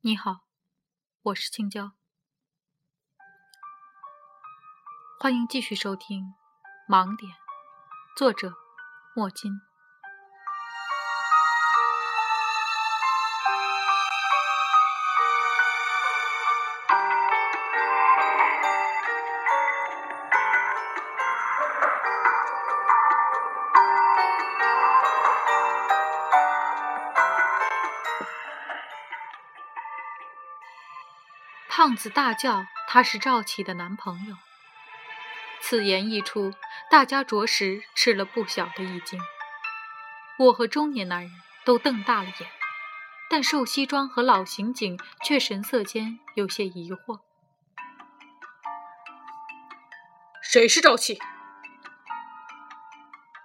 你好，我是青椒，欢迎继续收听《盲点》，作者莫金。胖子大叫：“他是赵启的男朋友。”此言一出，大家着实吃了不小的一惊。我和中年男人都瞪大了眼，但瘦西装和老刑警却神色间有些疑惑：“谁是赵启？”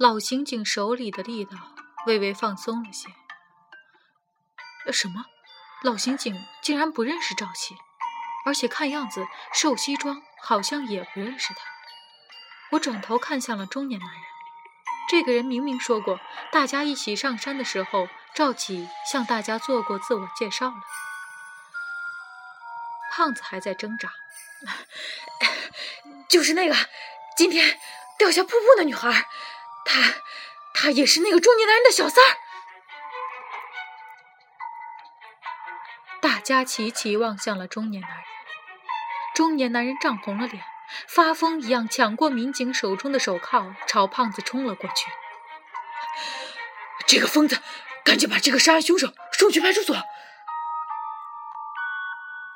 老刑警手里的力道微微放松了些。什么？老刑警竟然不认识赵启？而且看样子，瘦西装好像也不认识他。我转头看向了中年男人，这个人明明说过，大家一起上山的时候，赵启向大家做过自我介绍了。胖子还在挣扎，就是那个今天掉下瀑布的女孩，她，她也是那个中年男人的小三儿。大家齐齐望向了中年男人。中年男人涨红了脸，发疯一样抢过民警手中的手铐，朝胖子冲了过去。这个疯子，赶紧把这个杀人凶手送去派出所！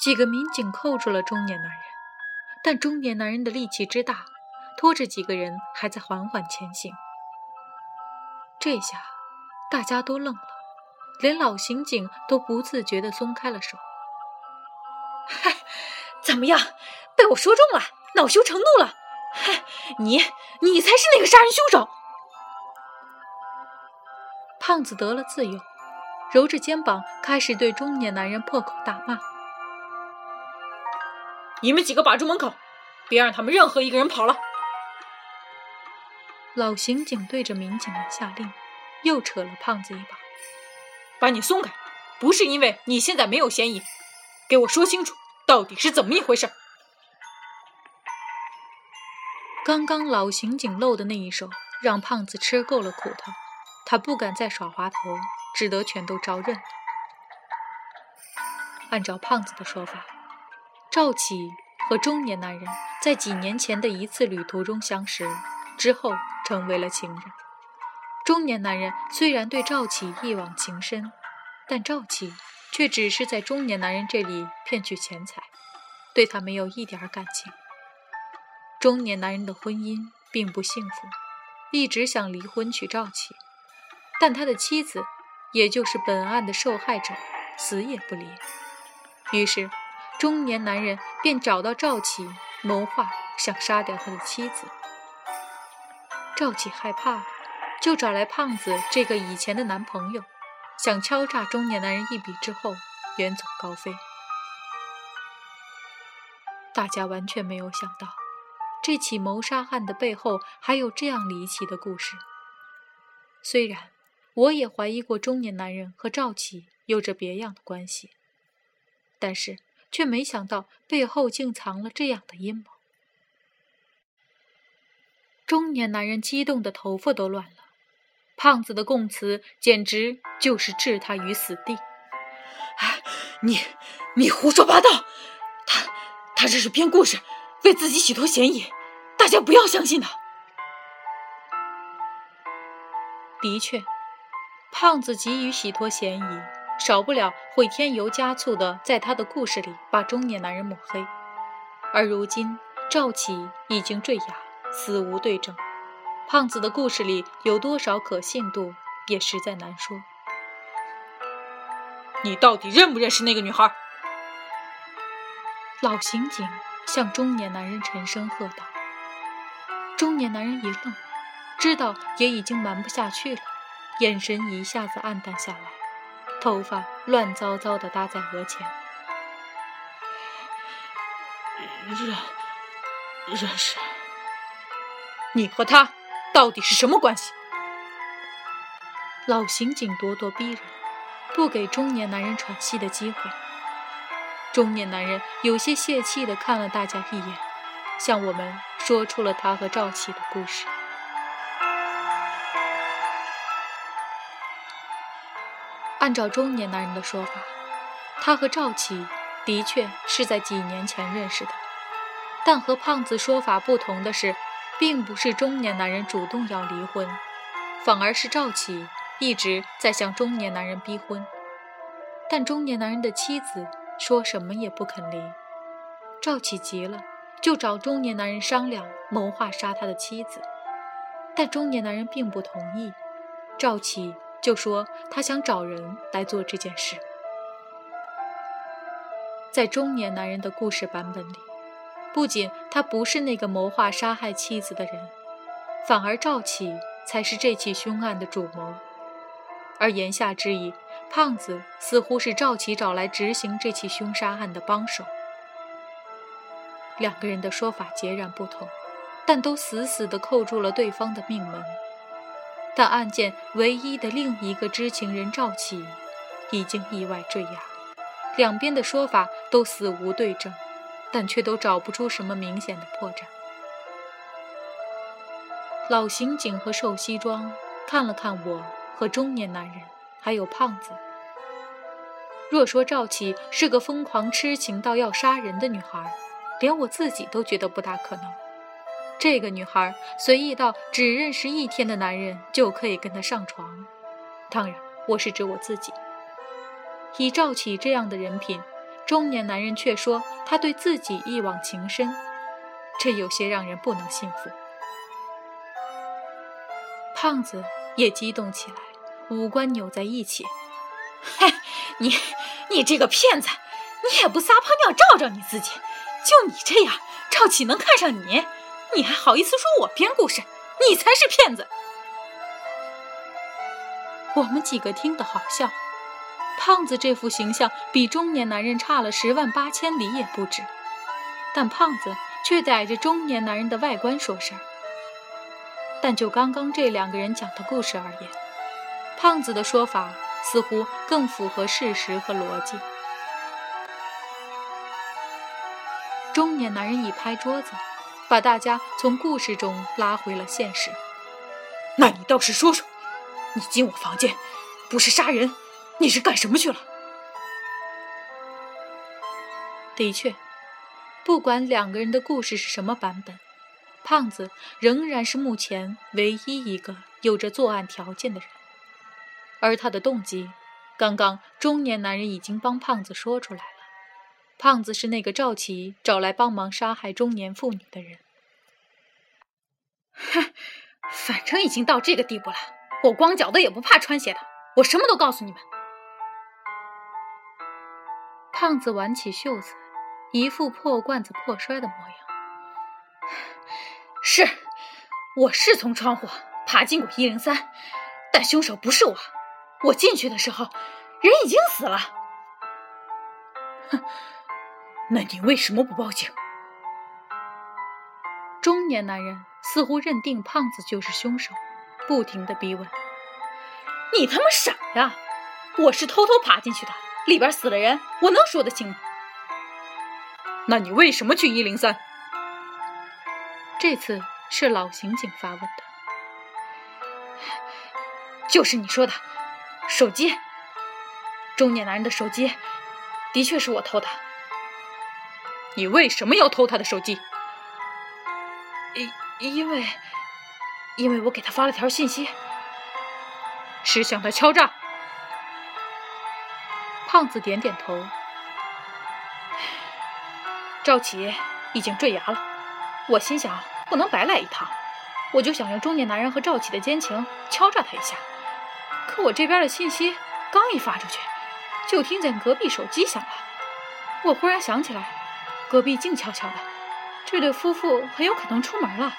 几个民警扣住了中年男人，但中年男人的力气之大，拖着几个人还在缓缓前行。这下，大家都愣了，连老刑警都不自觉地松开了手。嗨！怎么样，被我说中了，恼羞成怒了？嗨，你你才是那个杀人凶手！胖子得了自由，揉着肩膀开始对中年男人破口大骂：“你们几个把住门口，别让他们任何一个人跑了！”老刑警对着民警们下令，又扯了胖子一把：“把你松开，不是因为你现在没有嫌疑，给我说清楚。”到底是怎么一回事？刚刚老刑警露的那一手，让胖子吃够了苦头，他不敢再耍滑头，只得全都招认。按照胖子的说法，赵启和中年男人在几年前的一次旅途中相识，之后成为了情人。中年男人虽然对赵启一往情深，但赵启。却只是在中年男人这里骗取钱财，对他没有一点感情。中年男人的婚姻并不幸福，一直想离婚娶赵启，但他的妻子，也就是本案的受害者，死也不离。于是，中年男人便找到赵启谋划，想杀掉他的妻子。赵启害怕，就找来胖子这个以前的男朋友。想敲诈中年男人一笔之后远走高飞，大家完全没有想到，这起谋杀案的背后还有这样离奇的故事。虽然我也怀疑过中年男人和赵启有着别样的关系，但是却没想到背后竟藏了这样的阴谋。中年男人激动的头发都乱了。胖子的供词简直就是置他于死地！哎，你你胡说八道！他他这是编故事，为自己洗脱嫌疑，大家不要相信他。的确，胖子急于洗脱嫌疑，少不了会添油加醋的在他的故事里把中年男人抹黑。而如今赵启已经坠崖，死无对证。胖子的故事里有多少可信度，也实在难说。你到底认不认识那个女孩？老刑警向中年男人沉声喝道。中年男人一愣，知道也已经瞒不下去了，眼神一下子暗淡下来，头发乱糟糟的搭在额前。认，认识。你和他。到底是什么关系？老刑警咄咄逼人，不给中年男人喘息的机会。中年男人有些泄气地看了大家一眼，向我们说出了他和赵启的故事。按照中年男人的说法，他和赵启的确是在几年前认识的，但和胖子说法不同的是，并不是中年男人主动要离婚，反而是赵启一直在向中年男人逼婚，但中年男人的妻子。说什么也不肯离，赵启急了，就找中年男人商量谋划杀他的妻子，但中年男人并不同意。赵启就说他想找人来做这件事。在中年男人的故事版本里，不仅他不是那个谋划杀害妻子的人，反而赵启才是这起凶案的主谋。而言下之意。胖子似乎是赵启找来执行这起凶杀案的帮手。两个人的说法截然不同，但都死死地扣住了对方的命门。但案件唯一的另一个知情人赵启已经意外坠崖，两边的说法都死无对证，但却都找不出什么明显的破绽。老刑警和瘦西装看了看我和中年男人。还有胖子。若说赵启是个疯狂痴情到要杀人的女孩，连我自己都觉得不大可能。这个女孩随意到只认识一天的男人就可以跟她上床，当然，我是指我自己。以赵启这样的人品，中年男人却说他对自己一往情深，这有些让人不能信服。胖子也激动起来。五官扭在一起，嘿，你你这个骗子，你也不撒泡尿照照你自己？就你这样，赵启能看上你？你还好意思说我编故事？你才是骗子！我们几个听得好笑。胖子这副形象比中年男人差了十万八千里也不止，但胖子却逮着中年男人的外观说事儿。但就刚刚这两个人讲的故事而言。胖子的说法似乎更符合事实和逻辑。中年男人一拍桌子，把大家从故事中拉回了现实。那你倒是说说，你进我房间不是杀人，你是干什么去了？的确，不管两个人的故事是什么版本，胖子仍然是目前唯一一个有着作案条件的人。而他的动机，刚刚中年男人已经帮胖子说出来了。胖子是那个赵琦找来帮忙杀害中年妇女的人。哼，反正已经到这个地步了，我光脚的也不怕穿鞋的，我什么都告诉你们。胖子挽起袖子，一副破罐子破摔的模样。是，我是从窗户爬进过一零三，但凶手不是我。我进去的时候，人已经死了。哼，那你为什么不报警？中年男人似乎认定胖子就是凶手，不停的逼问：“你他妈傻呀！我是偷偷爬进去的，里边死了人，我能说得清吗？”那你为什么去一零三？这次是老刑警发问的，就是你说的。手机，中年男人的手机，的确是我偷的。你为什么要偷他的手机？因因为，因为我给他发了条信息，是向他敲诈。胖子点点头。赵启已经坠崖了，我心想不能白来一趟，我就想用中年男人和赵启的奸情敲诈他一下。可我这边的信息刚一发出去，就听见隔壁手机响了。我忽然想起来，隔壁静悄悄的，这对夫妇很有可能出门了。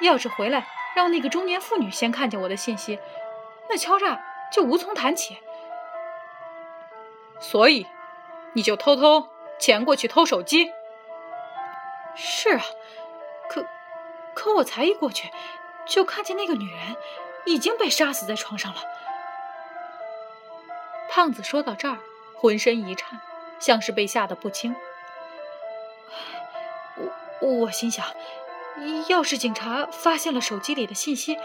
要是回来让那个中年妇女先看见我的信息，那敲诈就无从谈起。所以，你就偷偷潜过去偷手机。是啊，可可我才一过去，就看见那个女人已经被杀死在床上了。胖子说到这儿，浑身一颤，像是被吓得不轻。我我心想，要是警察发现了手机里的信息，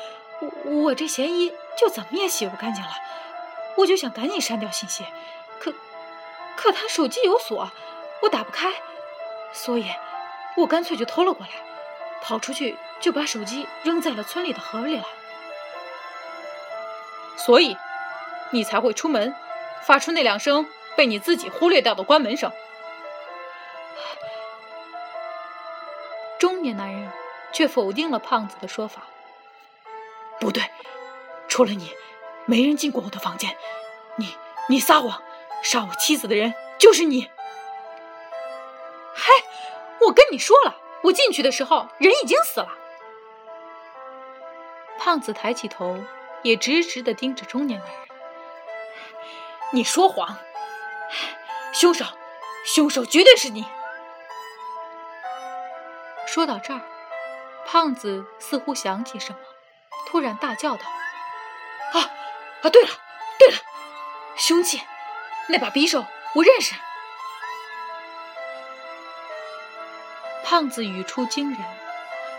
我我这嫌疑就怎么也洗不干净了。我就想赶紧删掉信息，可可他手机有锁，我打不开，所以，我干脆就偷了过来，跑出去就把手机扔在了村里的河里了。所以，你才会出门，发出那两声被你自己忽略掉的关门声。中年男人却否定了胖子的说法。不对，除了你。没人进过我的房间，你你撒谎，杀我妻子的人就是你。嘿，我跟你说了，我进去的时候人已经死了。胖子抬起头，也直直的盯着中年男人。你说谎，凶手，凶手绝对是你。说到这儿，胖子似乎想起什么，突然大叫道：“啊！”啊，对了，对了，凶器，那把匕首我认识。胖子语出惊人，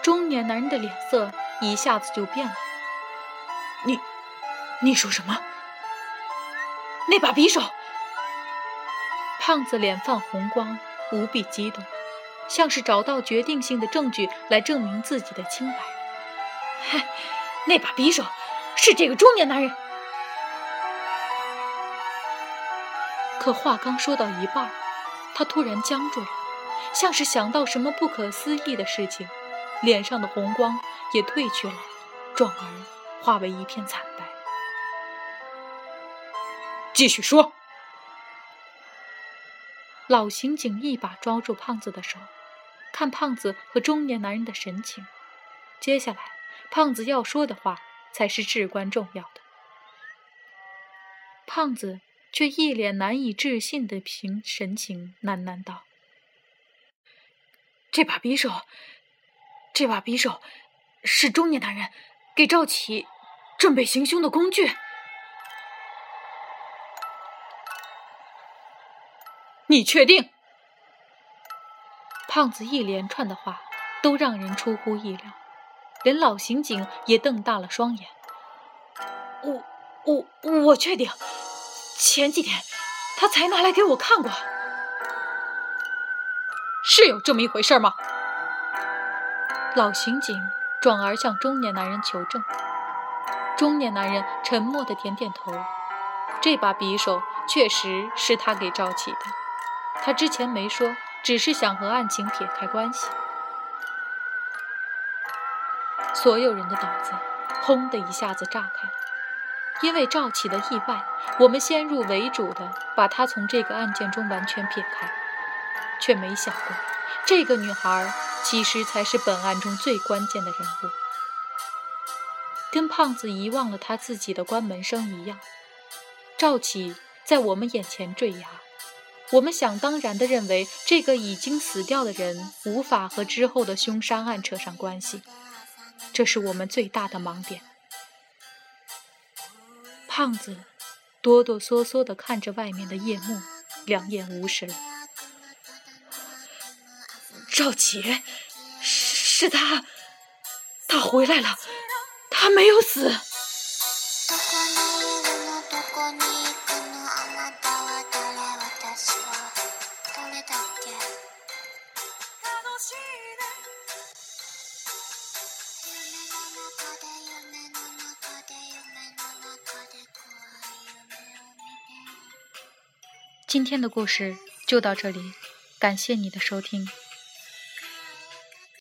中年男人的脸色一下子就变了。你，你说什么？那把匕首？胖子脸泛红光，无比激动，像是找到决定性的证据来证明自己的清白。嗨，那把匕首是这个中年男人。可话刚说到一半，他突然僵住了，像是想到什么不可思议的事情，脸上的红光也褪去了，转而化为一片惨白。继续说。老刑警一把抓住胖子的手，看胖子和中年男人的神情，接下来胖子要说的话才是至关重要的。胖子。却一脸难以置信的平神情，喃喃道：“这把匕首，这把匕首，是中年男人给赵启准备行凶的工具。”你确定？胖子一连串的话都让人出乎意料，连老刑警也瞪大了双眼。我我我确定。前几天，他才拿来给我看过，是有这么一回事吗？老刑警转而向中年男人求证，中年男人沉默的点点头。这把匕首确实是他给赵启的，他之前没说，只是想和案情撇开关系。所有人的脑子轰的一下子炸开。因为赵启的意外，我们先入为主的把他从这个案件中完全撇开，却没想过，这个女孩其实才是本案中最关键的人物。跟胖子遗忘了他自己的关门声一样，赵启在我们眼前坠崖，我们想当然的认为这个已经死掉的人无法和之后的凶杀案扯上关系，这是我们最大的盲点。胖子哆哆嗦嗦地看着外面的夜幕，两眼无神。赵杰，是是他，他回来了，他没有死。今天的故事就到这里，感谢你的收听。